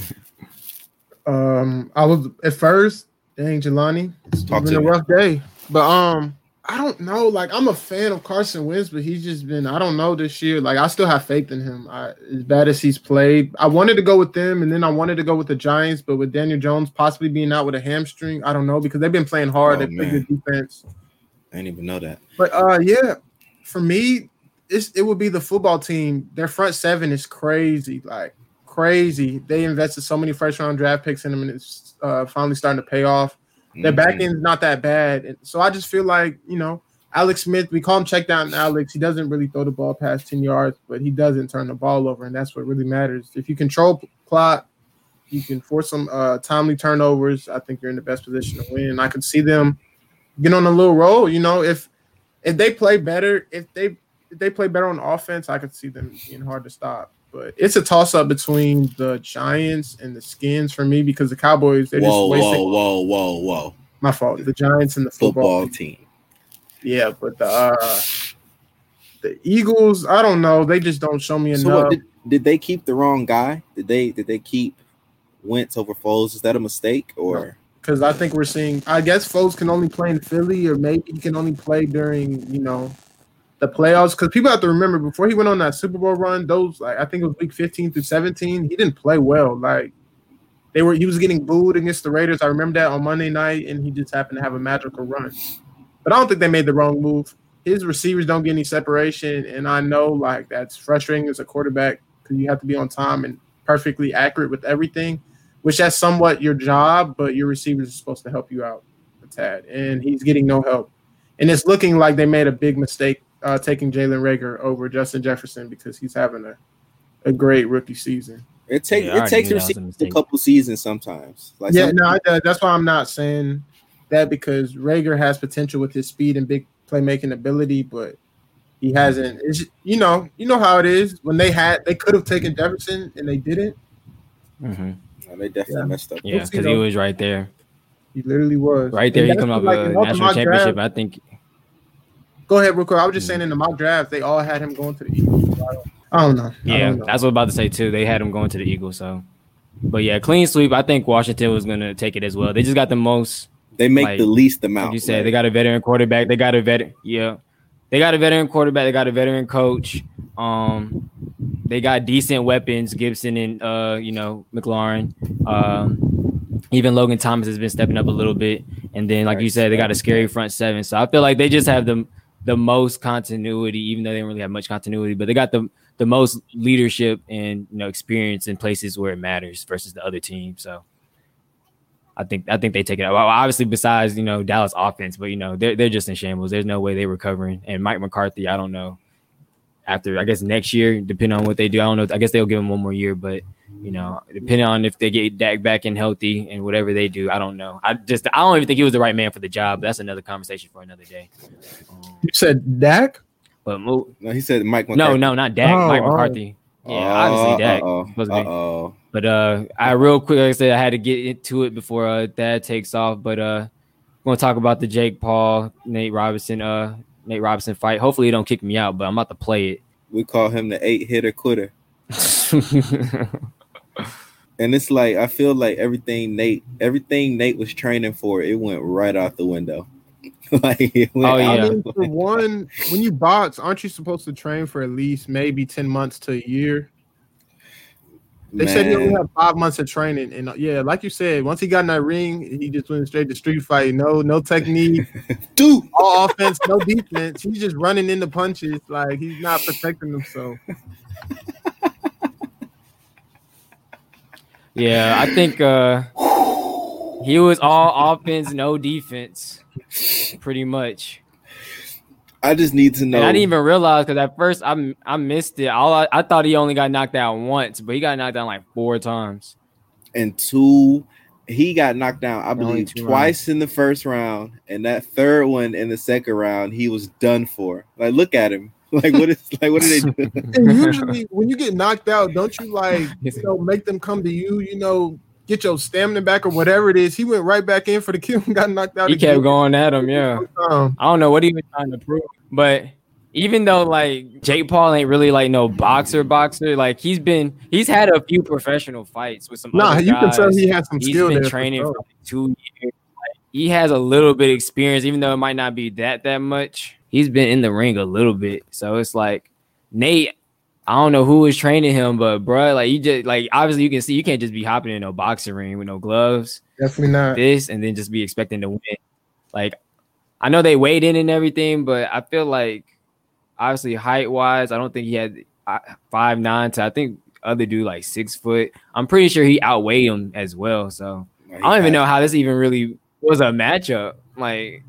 Um, I was at first, dang Jelani, it's Talk been a rough day. But um, I don't know. Like I'm a fan of Carson Wentz, but he's just been I don't know this year. Like I still have faith in him. I, as bad as he's played, I wanted to go with them, and then I wanted to go with the Giants, but with Daniel Jones possibly being out with a hamstring, I don't know because they've been playing hard. Oh, they play good defense. I didn't even know that. But uh, yeah, for me, it's it would be the football team. Their front seven is crazy, like crazy. They invested so many first round draft picks in them, and it's uh, finally starting to pay off. Their back Mhm. end's not that bad, and so I just feel like you know Alex Smith. We call him check down Alex. He doesn't really throw the ball past ten yards, but he doesn't turn the ball over, and that's what really matters. If you control clock, you can force some uh, timely turnovers. I think you're in the best position to win. And I could see them get on a little roll. You know, if if they play better, if they if they play better on offense, I could see them being hard to stop. But it's a toss up between the Giants and the Skins for me because the Cowboys they're Whoa, just whoa, whoa, whoa, whoa. my fault. The Giants and the football, Football team. yeah, but the uh, the Eagles, I don't know. They just don't show me So enough. what did, did they keep the wrong guy? Did they did they keep Wentz over Foles? Is that a mistake or because I think we're seeing. I guess Foles can only play in Philly, or maybe he can only play during you know the playoffs. Because people have to remember before he went on that Super Bowl run, those like I think it was week fifteen through seventeen, he didn't play well. Like they were, he was getting booed against the Raiders. I remember that on Monday night, and he just happened to have a magical run. But I don't think they made the wrong move. His receivers don't get any separation, and I know like that's frustrating as a quarterback because you have to be on time and perfectly accurate with everything which that's somewhat your job, but your receivers are supposed to help you out a tad. And he's getting no help. And it's looking like they made a big mistake uh, taking Jalen Reagor over Justin Jefferson because he's having a, a great rookie season. it take Yeah, it takes knew a that was a receiver a mistake. couple seasons sometimes. Like yeah, some- no, I- uh, that's why I'm not saying that because Rager has potential with his speed and big playmaking ability, but he hasn't. It's you know, you know how it is when they had they could have taken Jefferson and they didn't. Mm-hmm. No, they definitely Yeah. messed up. Yeah, see, because he was right there, He literally was right there. And He that's coming off like a in all the national championship. drafts- I think Go ahead, real quick. I was just saying in the mock draft they all had him going to the Eagles. I don't know. I Yeah, don't know. that's what I was about to say too. They had him going to the Eagles, so. But yeah, clean sweep. I think Washington was gonna take it as well. They just got the most. They make Like- the least amount. Like you said, like- they got a veteran quarterback. They got a veteran. Yeah, they got a veteran quarterback. They got a veteran coach. Um, they got decent weapons. Gibson and uh, you know, McLaurin. Um, even Logan Thomas has been stepping up a little bit. And then, like you said, they got a scary front seven. So I feel like they just have the the most continuity, even though they don't really have much continuity. But they got the the most leadership and you know experience in places where it matters versus the other team. So. I think I think they take it out. Well, obviously, besides you know Dallas offense, but you know they're they're just in shambles. There's no way they're recovering. And Mike McCarthy, I don't know. After I guess next year, depending on what they do, I don't know. I guess they'll give him one more year, but you know, depending on if they get Dak back and healthy and whatever they do, I don't know. I just I don't even think he was the right man for the job. That's another conversation for another day. You said Dak? But move. No, he said Mike. No, McCarthy. no, not Dak. Oh, Mike oh. McCarthy. Yeah, Oh, obviously Dak. uh-oh, Supposed to be. uh-oh. But uh, I real quick, like I said, I had to get into it before uh, Dad takes off. But uh, I'm gonna talk about the Jake Paul, Nate Robinson, uh, Nate Robinson fight. Hopefully, he don't kick me out, but I'm about to play it. We call him the eight hitter quitter. And it's like I feel like everything Nate, everything Nate was training for, it went right out the window. like, it went Oh, out yeah. The mean, for one, when you box, aren't you supposed to train for at least maybe 10 months to a year? They said he only had five months of training. And uh, yeah, like you said, once he got in that ring, he just went straight to street fight. No, no technique, Dude, all offense, no defense. He's just running into punches. Like he's not protecting himself. yeah, I think uh, he was all offense, no defense, pretty much. I just need to know. And I didn't even realize because at first I I missed it. All I, I thought he only got knocked out once, but he got knocked out like four times. and two, he got knocked down, I believe, two twice in the first round, and that third one in the second round, he was done for. Like, look at him. Like, what is like? What did they do? And usually, when you get knocked out, don't you like you know make them come to you? You know, get your stamina back or whatever it is. He went right back in for the kill and got knocked out. He again. kept going at him, yeah. Um, I don't know what he was trying to prove, but even though like Jake Paul ain't really like no boxer boxer, like he's been he's had a few professional fights with some. Nah, you can tell he has some He's skill been there for training sure. for like two years. Like, he has a little bit of experience, even though it might not be that that much. He's been in the ring a little bit, so it's like Nate. I don't know who was training him, but bro, like you just like obviously you can see you can't just be hopping in no boxing ring with no gloves definitely not. this and then just be expecting to win. Like, I know they weighed in and everything, but I feel like obviously height wise, I don't think he had uh, five nine to I think other dude like six foot. I'm pretty sure he outweighed him as well. So I don't even know how this even really was a matchup. Like,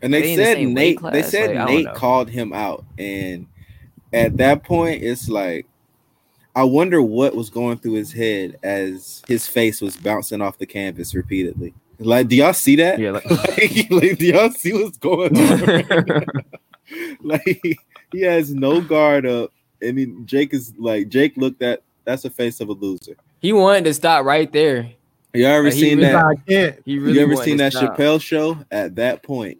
And They they, in the said Nate. they said like, Nate called him out, and at that point, it's like, I wonder what was going through his head as his face was bouncing off the canvas repeatedly. Like, do y'all see that? yeah, like, like, like, do y'all see what's going on? like, he has no guard up, and he, Jake is like, Jake looked at. That's the face of a loser. he wanted to stop right there. You ever Like, seen really- that? I can't. He really you ever seen that stop. Chappelle show? At that point,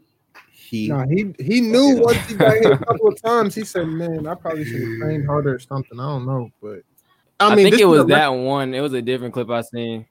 he No, he he knew once he got hit a couple of times. He said, "Man, I probably should have trained harder or something." I don't know, but I, I mean, think this it is was that le- one. It was a different clip I seen.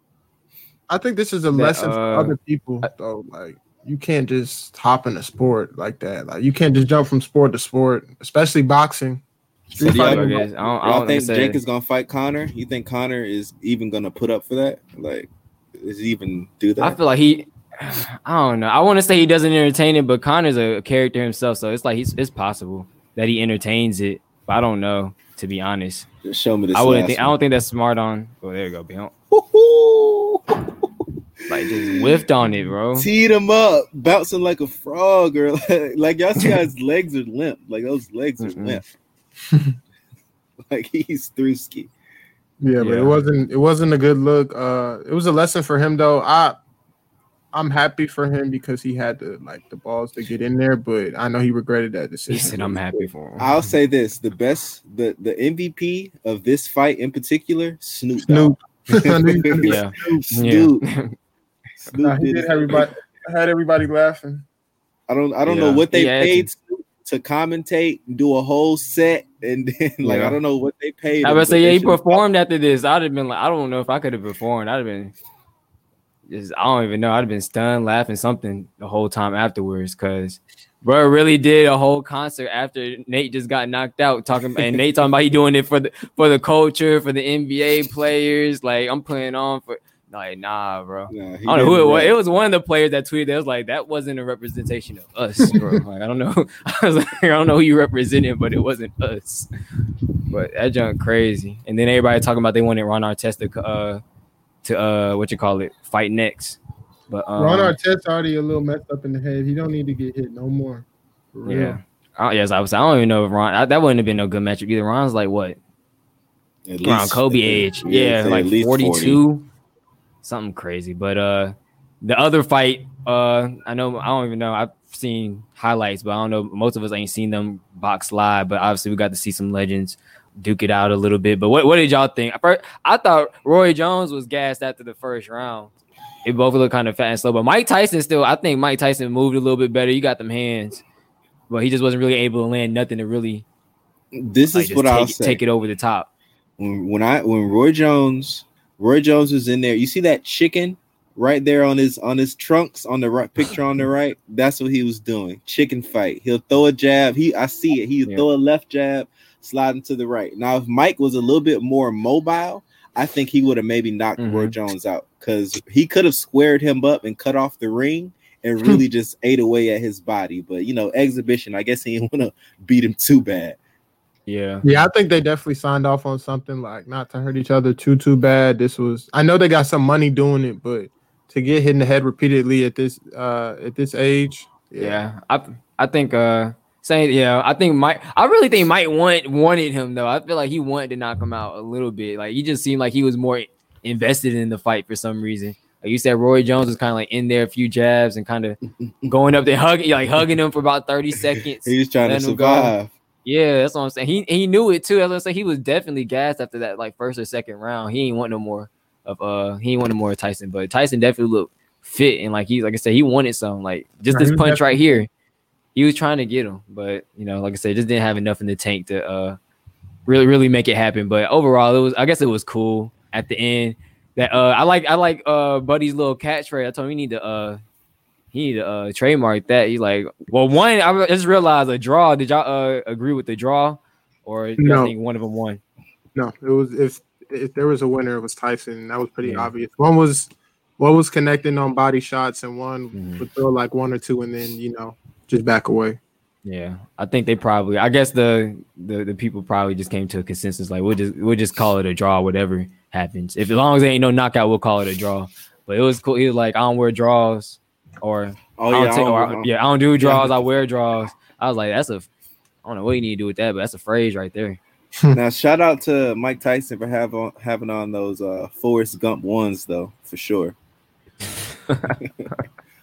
I think this is a that, lesson for uh, other people, though. Like, you can't just hop in a sport like that. Like, you can't just jump from sport to sport, especially boxing. So do I y'all. I don't, I y'all don't think say- Jake is gonna fight Conor? You think Conor is even gonna put up for that? Like, is he even do that? I feel like he. I don't know. I want to say he doesn't entertain it, but Conor's a character himself, so it's like he's it's possible that he entertains it. But I don't know, to be honest. Just show me this. I wouldn't last think. I don't think that's smart on. Oh, there you go, Bill. Woo-hoo! Like just whiffed on it, bro. Teed him up, bouncing like a frog, or like, like y'all see how his legs are limp. Like those legs are limp. like he's through ski. Yeah, but Yeah. it wasn't. It wasn't a good look. Uh, it was a lesson for him, though. I, I'm happy for him because he had the like the balls to get in there, but I know he regretted that He decision. said, "I'm happy for him." I'll say this: the best, the the MVP of this fight in particular, Snoop. Snoop. Yeah, Snoop. yeah. Snoop Nah, he did did everybody had everybody laughing. I don't I don't Yeah. know what they He had paid Snoop to commentate, and do a whole set, and then like Yeah. I don't know what they paid. I him, would but say, yeah, he should've- performed after this. I'd have been like, I don't know if I could have performed. I'd have been just, I don't even know. I'd have been stunned, laughing something the whole time afterwards. Cause bro really did a whole concert after Nate just got knocked out, talking and Nate talking about he doing it for the for the culture, for the NBA players. Like I'm playing on for like nah, bro. Nah, I don't know who it was. It was one of the players that tweeted. That was like that wasn't a representation of us, bro. like I don't know. I was like, I don't know who you represented, but it wasn't us. But that junk crazy. And then everybody talking about they wanted Ron Artest to uh to uh what you call it fight next. But um, Ron Artest already a little messed up in the head. He don't need to get hit no more. For yeah. I, yes, I was. I don't even know if Ron. I, that wouldn't have been no good matchup either. Ron's like what At around least- Kobe age. yeah, Yeah, like at least 42. 40. Something crazy. But uh the other fight, uh I know I don't even know. I've seen highlights, but I don't know. Most of us ain't seen them box live, but obviously we got to see some legends duke it out a little bit. But what, what did y'all think? First, I thought Roy Jones was gassed after the first round. It both looked kind of fat and slow, but Mike Tyson still, I think Mike Tyson moved a little bit better. You got them hands, but he just wasn't really able to land nothing to really This like, is what I'll take, say. take it over the top. when when I when Roy Jones, Roy Jones was in there. You see that chicken right there on his on his trunks on the right picture on the right. That's what he was doing. Chicken fight. He'll throw a jab. He I see it. He'll Yeah. throw a left jab, sliding to the right. Now, if Mike was a little bit more mobile, I think he would have maybe knocked Roy Mhm. Jones out because he could have squared him up and cut off the ring and really just ate away at his body. But you know, exhibition. I guess he didn't want to beat him too bad. Yeah. Yeah, I think they definitely signed off on something like not to hurt each other too too bad. This was I know they got some money doing it, but to get hit in the head repeatedly at this uh at this age, Yeah, I I think uh saying yeah, I think Mike I really think Mike want, wanted him though. I feel like he wanted to knock him out a little bit. Like he just seemed like he was more invested in the fight for some reason. Like you said, Roy Jones was kind of like in there a few jabs and kind of going up there hugging like hugging him for about 30 seconds. He's trying to letting him go. Yeah, that's what I'm saying. He he knew it too. What I'm saying. He was definitely gassed after that like first or second round. He ain't want no more of uh he ain't want no more of Tyson, but Tyson definitely looked fit and like he's like I said, he wanted some like just this punch right here. He was trying to get him, but you know, like I said, just didn't have enough in the tank to uh really really make it happen. But overall, it was I guess it was cool at the end. That uh I like I like uh Buddy's little catchphrase. I told him he need to uh he need to uh trademark that. He like well one I just realized a draw. Did y'all uh agree with the draw or do No. think one of them won? no, it was if if there was a winner, it was Tyson. That was pretty Yeah. obvious. One was one was connecting on body shots, and one Mhm. would throw like one or two, and then you know just back away. Yeah, I think they probably. I guess the, the the people probably just came to a consensus like we'll just we'll just call it a draw, whatever happens. If as long as there ain't no knockout, we'll call it a draw. But it was cool. He was like, I don't wear draws, or Oh I don't yeah, take, I or, don't- yeah, I don't do draws. I wear draws. I was like, that's a. I don't know what you need to do with that, but that's a phrase right there. now shout out to Mike Tyson for have on, having on those uh Forrest Gump ones though for sure.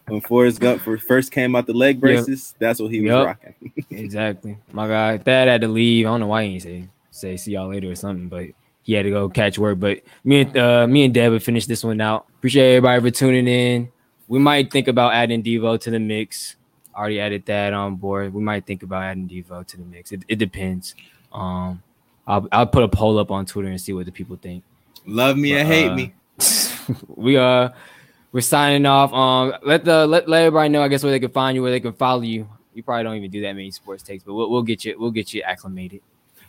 when Forrest Gump first came out the leg braces, that's what he was Yup. rocking. exactly. My guy, Thad had to leave. I don't know why he didn't say say see y'all later or something, but he had to go catch work. But me and uh, me and Deb would finish this one out. Appreciate everybody for tuning in. We might think about adding Devo to the mix. Already added that on board. We might think about adding Devo to the mix. It, it depends. Um, I'll I'll put a poll up on Twitter and see what the people think. Love me or hate uh, me. we uh we're signing off. Um, let the let, let everybody know. I guess where they can find you, where they can follow you. You probably don't even do that many sports takes, but we'll, we'll get you we'll get you acclimated.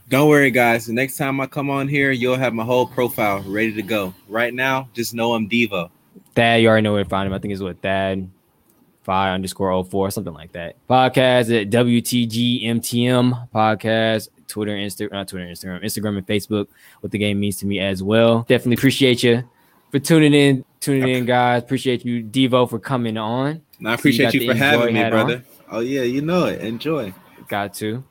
Don't worry, guys. The next time I come on here, you'll have my whole profile ready to go. Right now, just know I'm Devo. Thad, you already know where to find him. I think it's what Thad five underscore 04, something like that. Podcast at WTGMTM podcast, Twitter, Instagram, not Twitter, Instagram, Instagram and Facebook. What the game means to me as well. Definitely appreciate you for tuning in, tuning in, guys. Appreciate you, Devo, for coming on. And I appreciate you, the for having me, hat on. brother. Oh yeah, you know it. Enjoy. Got to.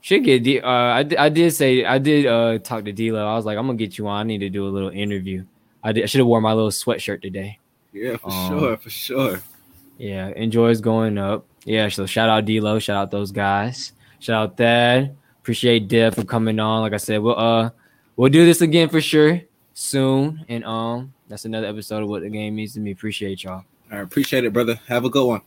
Should get D. Uh, I, I did say I did uh talk to D-Lo. I was like, I'm gonna get you on. I need to do a little interview. I did. I should have worn my little sweatshirt today. Yeah, for Um, sure, for sure. Yeah, enjoys going up. Yeah, so shout out D'Lo, shout out those guys. Shout out Thad. Appreciate Dev for coming on. Like I said, we'll uh we'll do this again for sure soon. And um that's another episode of what the game means to me. Appreciate y'all. I appreciate it, brother. Have a good one.